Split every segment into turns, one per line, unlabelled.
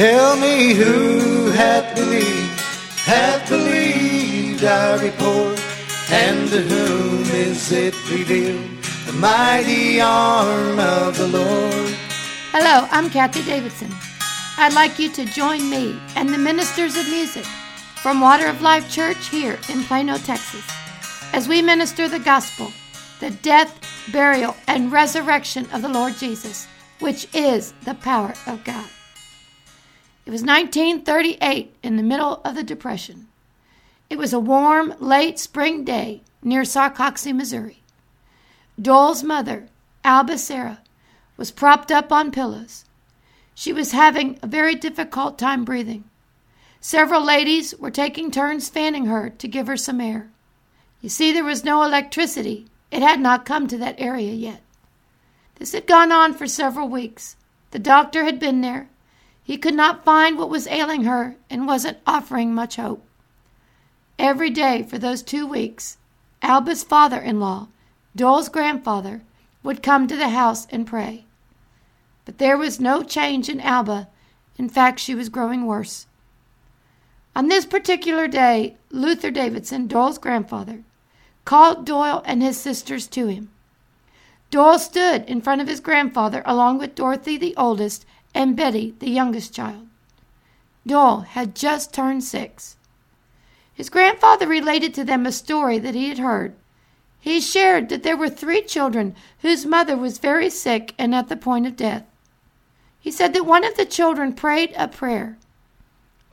Tell me who hath believed, hath believed our report, and to whom is it revealed, the mighty arm of the Lord.
Hello, I'm Kathie Davidson. I'd like you to join me and the ministers of music from Water of Life Church here in Plano, Texas, as we minister the gospel, the death, burial, and resurrection of the Lord Jesus, which is the power of God. It was 1938 in the middle of the Depression. It was a warm, late spring day near Sarcoxie, Missouri. Doyle's mother, Alba Sarah, was propped up on pillows. She was having a very difficult time breathing. Several ladies were taking turns fanning her to give her some air. You see, there was no electricity. It had not come to that area yet. This had gone on for several weeks. The doctor had been there, he could not find what was ailing her and wasn't offering much hope. Every day for those two weeks, Alba's father in law, Doyle's grandfather, would come to the house and pray. But there was no change in Alba. In fact, she was growing worse. On this particular day, Luther Davidson, Doyle's grandfather, called Doyle and his sisters to him. Doyle stood in front of his grandfather along with Dorothy, the oldest, and Betty, the youngest child. Doyle had just turned six. His grandfather related to them a story that he had heard. He shared that there were three children whose mother was very sick and at the point of death. He said that one of the children prayed a prayer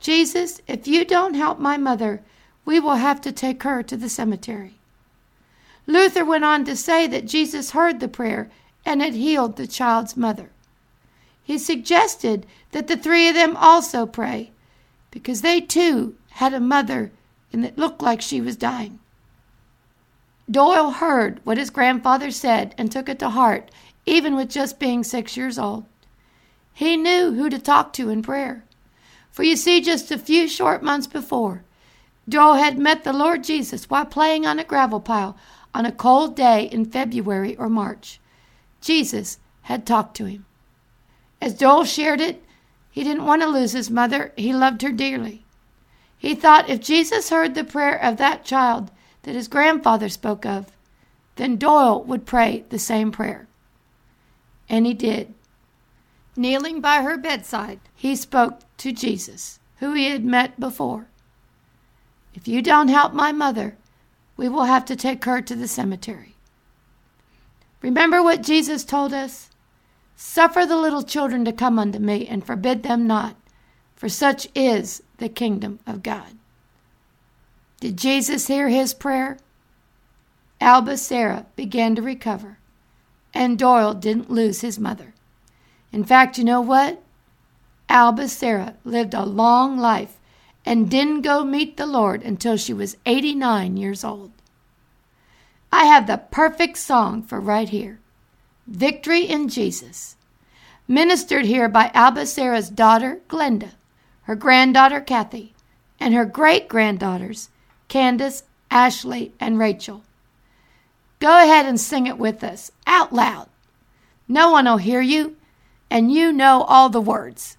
Jesus, if you don't help my mother, we will have to take her to the cemetery. Luther went on to say that Jesus heard the prayer and had healed the child's mother he suggested that the three of them also pray, because they too had a mother and it looked like she was dying. Doyle heard what his grandfather said and took it to heart, even with just being six years old. He knew who to talk to in prayer. For you see, just a few short months before, Doyle had met the Lord Jesus while playing on a gravel pile on a cold day in February or March. Jesus had talked to him. As Doyle shared it, he didn't want to lose his mother. He loved her dearly. He thought if Jesus heard the prayer of that child that his grandfather spoke of, then Doyle would pray the same prayer. And he did. Kneeling by her bedside, he spoke to Jesus, who he had met before. If you don't help my mother, we will have to take her to the cemetery. Remember what Jesus told us? Suffer the little children to come unto me, and forbid them not, for such is the kingdom of God. Did Jesus hear his prayer? Alba Sarah began to recover, and Doyle didn't lose his mother. In fact, you know what? Alba Sarah lived a long life and didn't go meet the Lord until she was 89 years old. I have the perfect song for right here. Victory in Jesus. Ministered here by Alba Sarah's daughter, Glenda, her granddaughter, Kathie, and her great granddaughters, Candace, Ashley, and Rachel. Go ahead and sing it with us, out loud. No one will hear you, and you know all the words.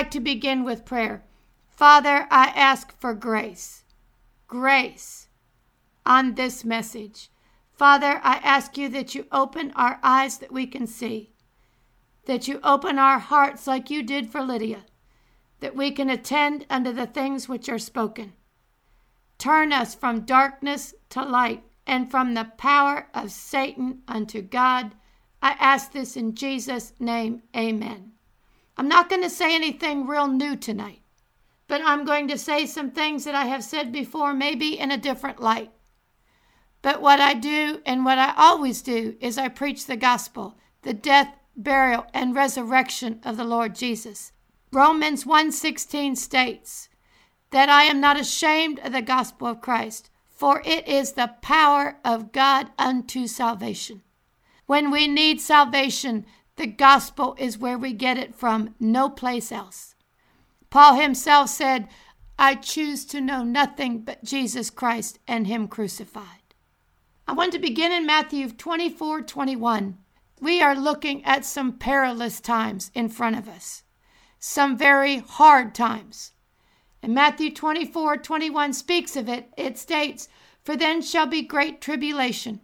Like to begin with prayer. Father, I ask for grace, grace on this message. Father, I ask you that you open our eyes that we can see, that you open our hearts like you did for Lydia, that we can attend unto the things which are spoken. Turn us from darkness to light and from the power of Satan unto God. I ask this in Jesus' name. Amen. I'm not going to say anything real new tonight, but I'm going to say some things that I have said before, maybe in a different light. But what I do and what I always do is I preach the gospel, the death, burial, and resurrection of the Lord Jesus. Romans 1:16 states that I am not ashamed of the gospel of Christ, for it is the power of God unto salvation. When we need salvation, the gospel is where we get it from, no place else. Paul himself said, I choose to know nothing but Jesus Christ and Him crucified. I want to begin in Matthew 24 21. We are looking at some perilous times in front of us, some very hard times. And Matthew 24 21 speaks of it. It states, For then shall be great tribulation,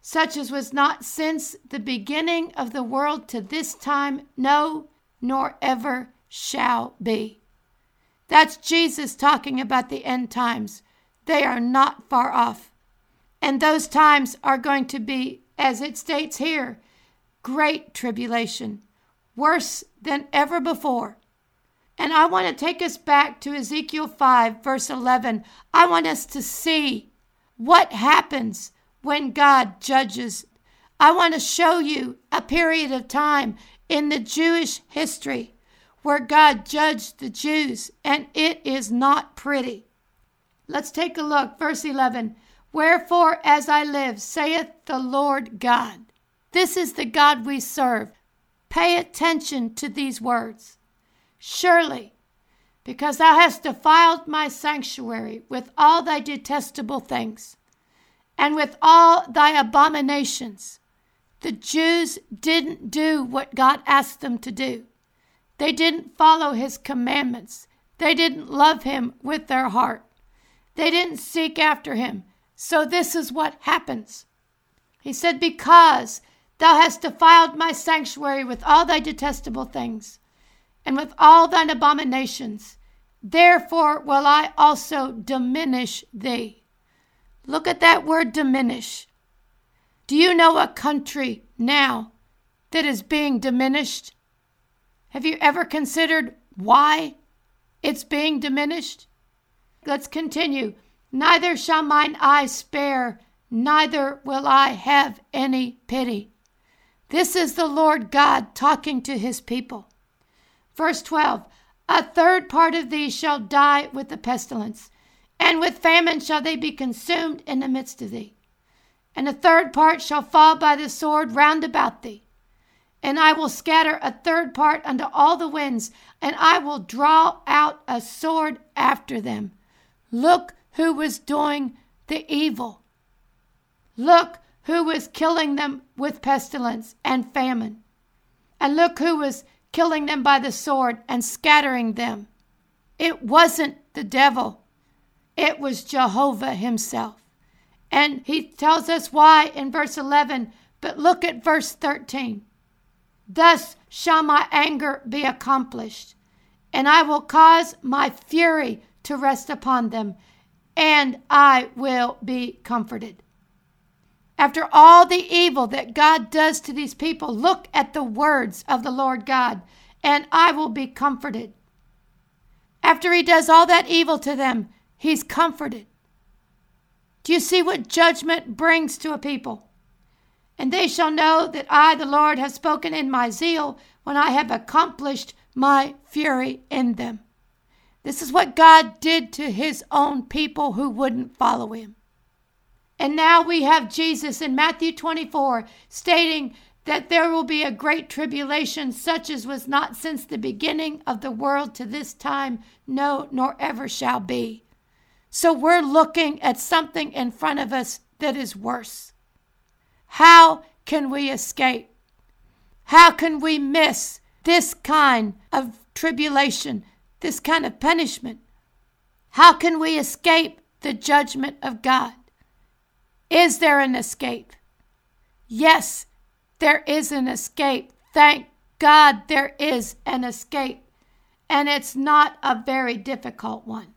such as was not since the beginning of the world to this time, no, nor ever shall be. That's Jesus talking about the end times. They are not far off. And those times are going to be, as it states here, great tribulation, worse than ever before. And I want to take us back to Ezekiel 5, verse 11. I want us to see what happens when God judges. I want to show you a period of time in the Jewish history where God judged the Jews, and it is not pretty. Let's take a look. Verse 11. Wherefore, as I live, saith the Lord God. This is the God we serve. Pay attention to these words. Surely, because thou hast defiled my sanctuary with all thy detestable things, and with all thy abominations, the Jews didn't do what God asked them to do. They didn't follow his commandments. They didn't love him with their heart. They didn't seek after him. So this is what happens. He said, Because thou hast defiled my sanctuary with all thy detestable things, and with all thine abominations, therefore will I also diminish thee. Look at that word diminish. Do you know a country now that is being diminished? Have you ever considered why it's being diminished? Let's continue. Neither shall mine eye spare, neither will I have any pity. This is the Lord God talking to his people. Verse 12 A third part of these shall die with the pestilence, and with famine shall they be consumed in the midst of thee. And a third part shall fall by the sword round about thee. And I will scatter a third part unto all the winds, and I will draw out a sword after them. Look who was doing the evil. Look who was killing them with pestilence and famine. And look who was killing them by the sword and scattering them. It wasn't the devil, it was Jehovah himself. And he tells us why in verse 11, but look at verse 13. Thus shall my anger be accomplished, and I will cause my fury to rest upon them, and I will be comforted. After all the evil that God does to these people, look at the words of the Lord God, and I will be comforted. After he does all that evil to them, he's comforted. Do you see what judgment brings to a people? And they shall know that I, the Lord, have spoken in my zeal when I have accomplished my fury in them. This is what God did to his own people who wouldn't follow him. And now we have Jesus in Matthew 24 stating that there will be a great tribulation such as was not since the beginning of the world to this time, no, nor ever shall be. So we're looking at something in front of us that is worse. How can we escape? How can we miss this kind of tribulation, this kind of punishment? How can we escape the judgment of God? Is there an escape? Yes, there is an escape. Thank God there is an escape. And it's not a very difficult one.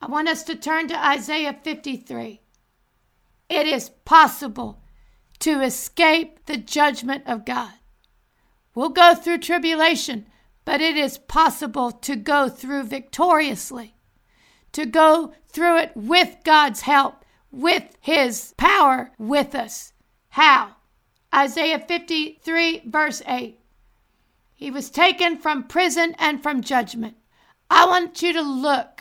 I want us to turn to Isaiah 53. It is possible to escape the judgment of God. We'll go through tribulation, but it is possible to go through victoriously, to go through it with God's help, with His power with us. How? Isaiah 53, verse 8. He was taken from prison and from judgment. I want you to look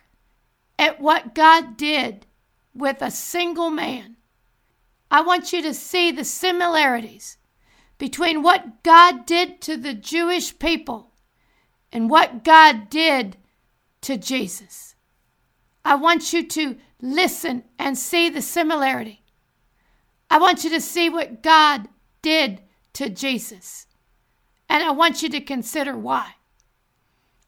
at what God did with a single man. I want you to see the similarities between what God did to the Jewish people and what God did to Jesus. I want you to listen and see the similarity. I want you to see what God did to Jesus. And I want you to consider why.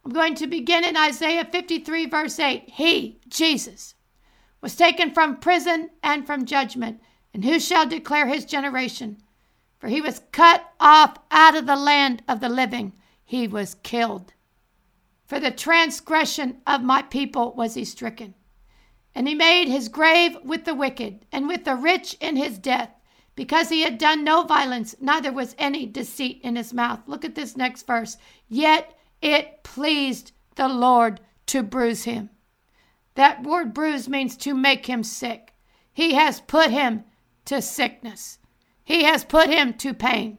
I'm going to begin in Isaiah 53, verse 8. He, Jesus, was taken from prison and from judgment. And who shall declare his generation? For he was cut off out of the land of the living, he was killed. For the transgression of my people was he stricken. And he made his grave with the wicked and with the rich in his death, because he had done no violence, neither was any deceit in his mouth. Look at this next verse. Yet it pleased the Lord to bruise him. That word bruise means to make him sick. He has put him to sickness. He has put him to pain.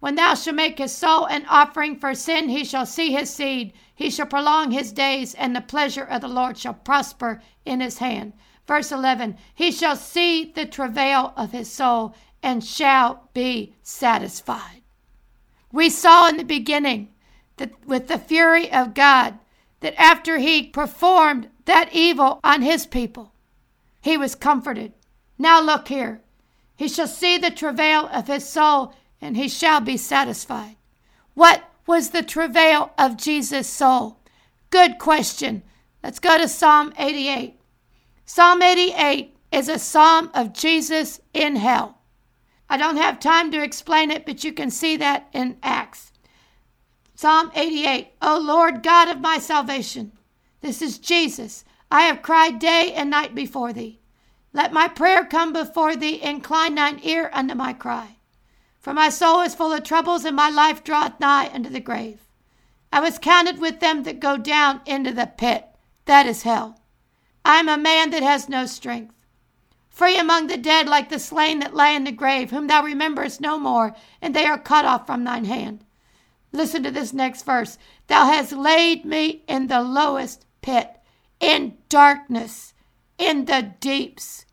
When thou shalt make his soul an offering for sin, he shall see his seed. He shall prolong his days, and the pleasure of the Lord shall prosper in his hand. Verse 11 He shall see the travail of his soul and shall be satisfied. We saw in the beginning with the fury of God, that after he performed that evil on his people, he was comforted. Now look here. He shall see the travail of his soul and he shall be satisfied. What was the travail of Jesus' soul? Good question. Let's go to Psalm 88. Psalm 88 is a psalm of Jesus in hell. I don't have time to explain it, but you can see that in Acts. Psalm 88 O Lord God of my salvation, this is Jesus. I have cried day and night before thee. Let my prayer come before thee, incline thine ear unto my cry. For my soul is full of troubles, and my life draweth nigh unto the grave. I was counted with them that go down into the pit, that is hell. I am a man that has no strength. Free among the dead, like the slain that lay in the grave, whom thou rememberest no more, and they are cut off from thine hand. Listen to this next verse. Thou hast laid me in the lowest pit, in darkness, in the deeps.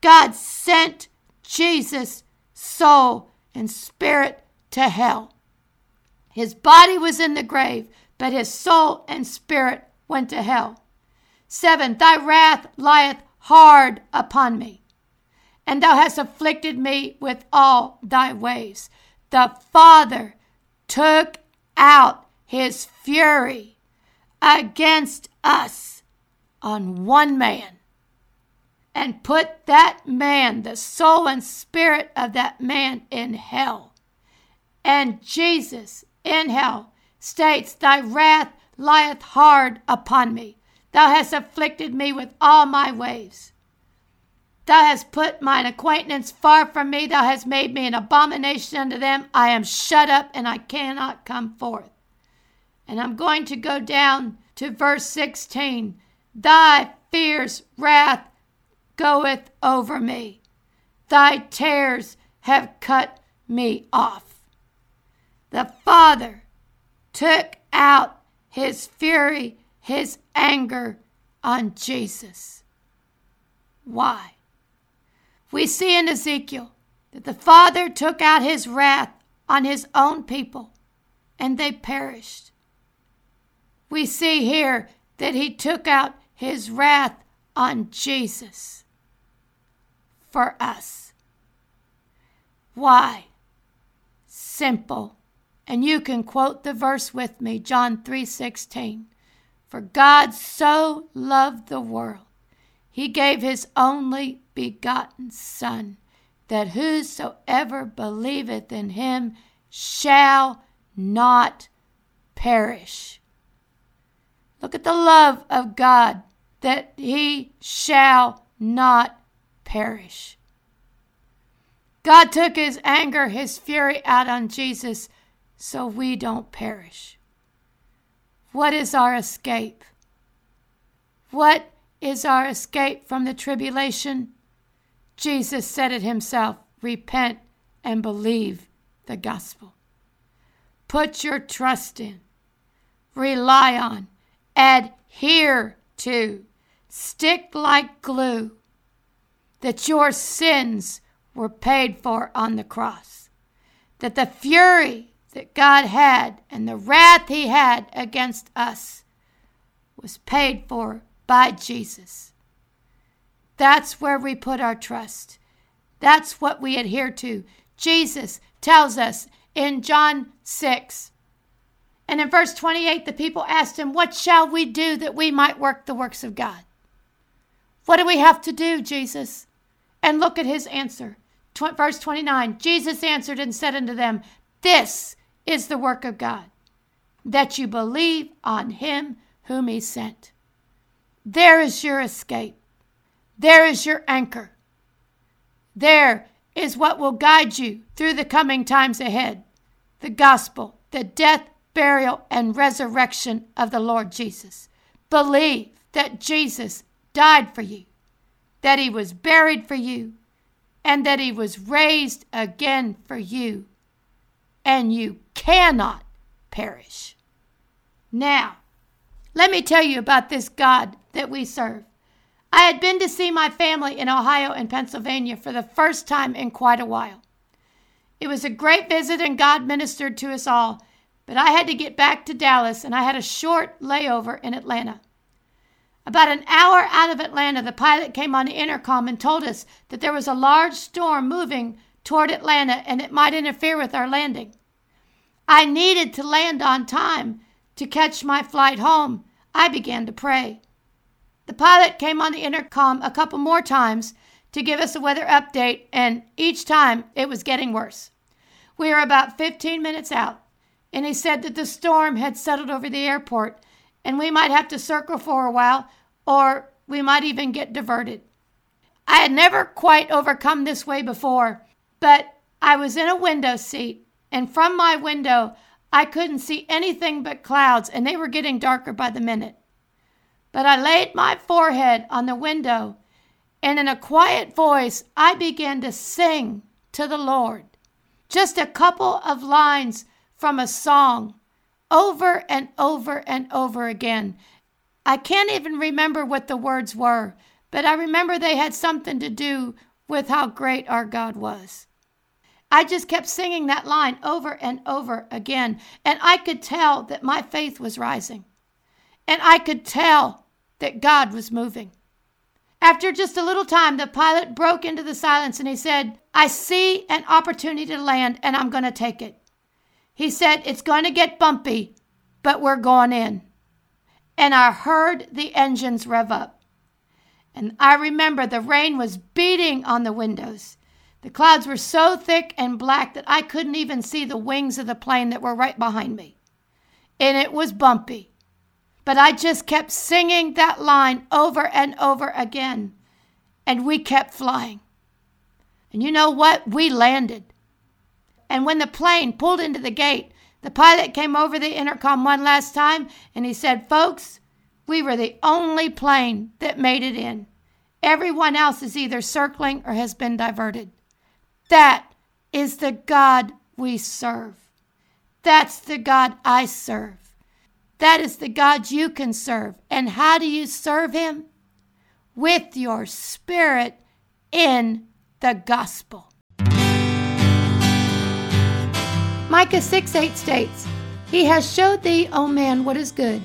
God sent Jesus' soul and spirit to hell. His body was in the grave, but his soul and spirit went to hell. 7. Thy wrath lieth hard upon me, and thou hast afflicted me with all thy ways. The Father took out his fury against us on one man and put that man, the soul and spirit of that man, in hell. And Jesus in hell states, Thy wrath lieth hard upon me. Thou hast afflicted me with all my ways. Thou hast put mine acquaintance far from me. Thou hast made me an abomination unto them. I am shut up and I cannot come forth. And I'm going to go down to verse 16. Thy fierce wrath goeth over me. Thy tears have cut me off. The Father took out his fury his anger on Jesus. Why? We see in Ezekiel that the Father took out his wrath on his own people and they perished. We see here that he took out his wrath on Jesus for us. Why? Simple And you can quote the verse with me, John 3:16. For God so loved the world, he gave his only begotten son, that whosoever believeth in him shall not perish. Look at the love of God that he shall not perish. God took his anger, his fury out on Jesus so we don't perish. What is our escape? What is our escape from the tribulation? Jesus said it himself repent and believe the gospel. Put your trust in, rely on, adhere to, stick like glue that your sins were paid for on the cross, that the fury that God had and the wrath he had against us was paid for by Jesus. That's where we put our trust. That's what we adhere to. Jesus tells us in John 6. And in verse 28, the people asked him, What shall we do that we might work the works of God? What do we have to do, Jesus? And look at his answer. Tw- verse 29 Jesus answered and said unto them, This is the work of God, that you believe on him whom he sent. There is your escape. There is your anchor. There is what will guide you through the coming times ahead the gospel, the death, burial, and resurrection of the Lord Jesus. Believe that Jesus died for you, that he was buried for you, and that he was raised again for you, and you cannot perish. Now, let me tell you about this God that we serve. I had been to see my family in Ohio and Pennsylvania for the first time in quite a while. It was a great visit and God ministered to us all, but I had to get back to Dallas and I had a short layover in Atlanta. About an hour out of Atlanta, the pilot came on the intercom and told us that there was a large storm moving toward Atlanta and it might interfere with our landing. I needed to land on time to catch my flight home. I began to pray. The pilot came on the intercom a couple more times to give us a weather update, and each time it was getting worse. We were about 15 minutes out, and he said that the storm had settled over the airport, and we might have to circle for a while, or we might even get diverted. I had never quite overcome this way before, but I was in a window seat, and from my window, I couldn't see anything but clouds, and they were getting darker by the minute. But I laid my forehead on the window, and in a quiet voice, I began to sing to the Lord. Just a couple of lines from a song, over and over and over again. I can't even remember what the words were, but I remember they had something to do with how great our God was. I just kept singing that line over and over again, and I could tell that my faith was rising. And I could tell that God was moving. After just a little time, the pilot broke into the silence and he said, I see an opportunity to land and I'm going to take it. He said, It's going to get bumpy, but we're going in. And I heard the engines rev up. And I remember the rain was beating on the windows. The clouds were so thick and black that I couldn't even see the wings of the plane that were right behind me. And it was bumpy. But I just kept singing that line over and over again. And we kept flying. And you know what? We landed. And when the plane pulled into the gate, the pilot came over the intercom one last time and he said, Folks, we were the only plane that made it in. Everyone else is either circling or has been diverted. That is the God we serve. That's the God I serve. That is the God you can serve. And how do you serve Him? With your spirit in the gospel. Micah 6 8 states, He has showed thee, O man, what is good.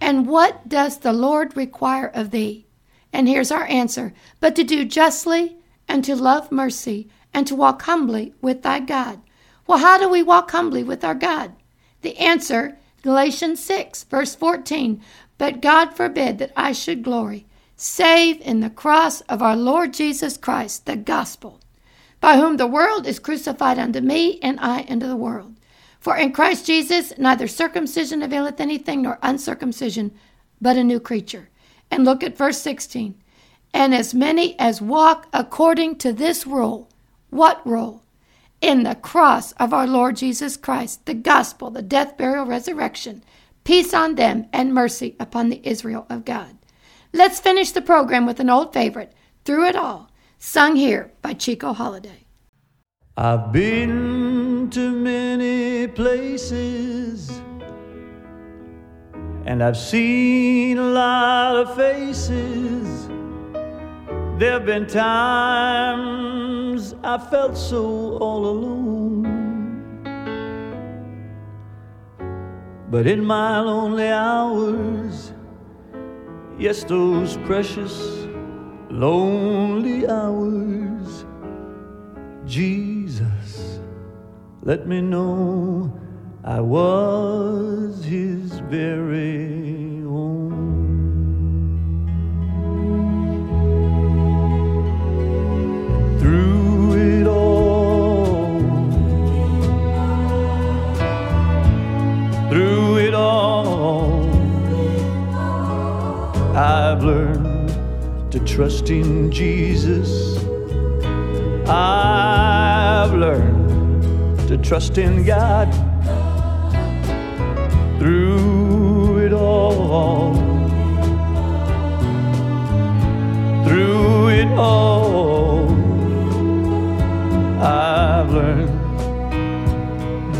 And what does the Lord require of thee? And here's our answer but to do justly, and to love mercy, and to walk humbly with thy God. Well, how do we walk humbly with our God? The answer, Galatians 6, verse 14. But God forbid that I should glory, save in the cross of our Lord Jesus Christ, the gospel, by whom the world is crucified unto me, and I unto the world. For in Christ Jesus neither circumcision availeth anything nor uncircumcision, but a new creature. And look at verse 16. And as many as walk according to this rule, what role? In the cross of our Lord Jesus Christ, the gospel, the death, burial, resurrection, peace on them and mercy upon the Israel of God. Let's finish the program with an old favorite, Through It All, sung here by Chico Holiday.
I've been to many places and I've seen a lot of faces. There have been times I felt so all alone. But in my lonely hours, yes, those precious lonely hours, Jesus, let me know I was his very trust in Jesus. I've learned to trust in God through it all. Through it all, I've learned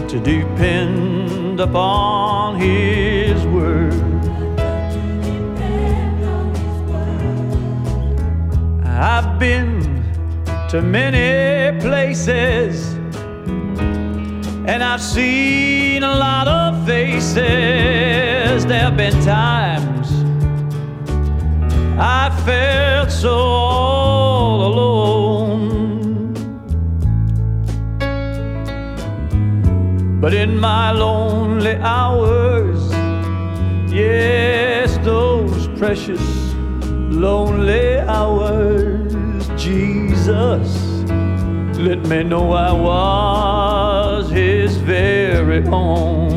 to depend upon His I've been to many places and I've seen a lot of faces. There have been times I felt so all alone. But in my lonely hours, yes, those precious lonely hours, Jesus let me know I was his very own.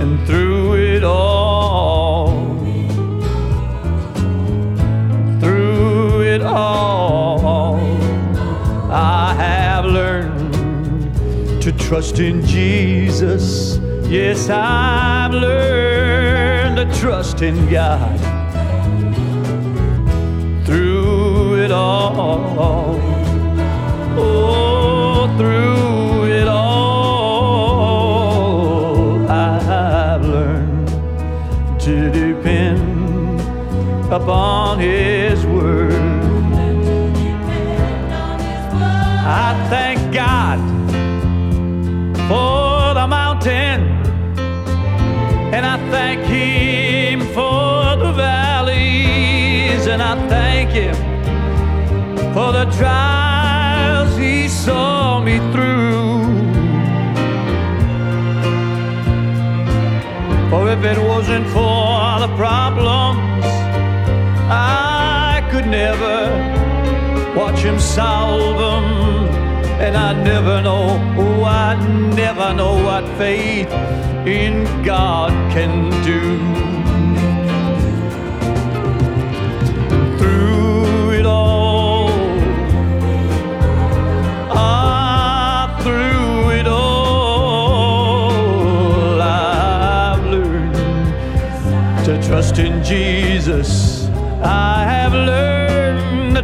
And through it all, through it all, I have learned to trust in Jesus. Yes, I've learned to trust in God Oh, through it all, I've learned to depend upon His trials He saw me through. For if it wasn't for the problems, I could never watch Him solve them. And I never know, oh, I never know what faith in God can do.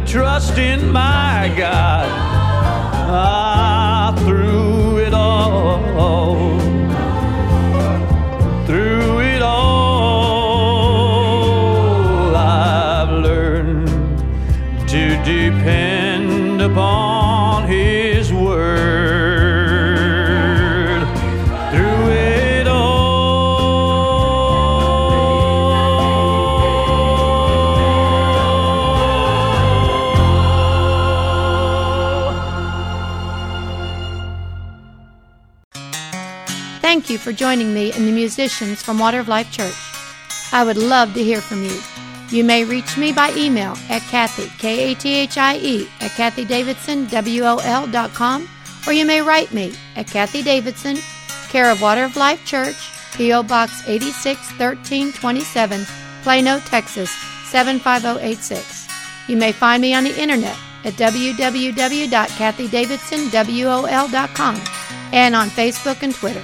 Trust in my God. Ah, through
for joining me and the musicians from Water of Life Church. I would love to hear from you. You may reach me by email at Kathie, K A T H I E, at KathieDavidson, or you may write me at Kathie Davidson, care of Water of Life Church, P.O. Box 861327, Plano, Texas 75086. You may find me on the internet at www.kathiedavidsonwol.com and on Facebook and Twitter.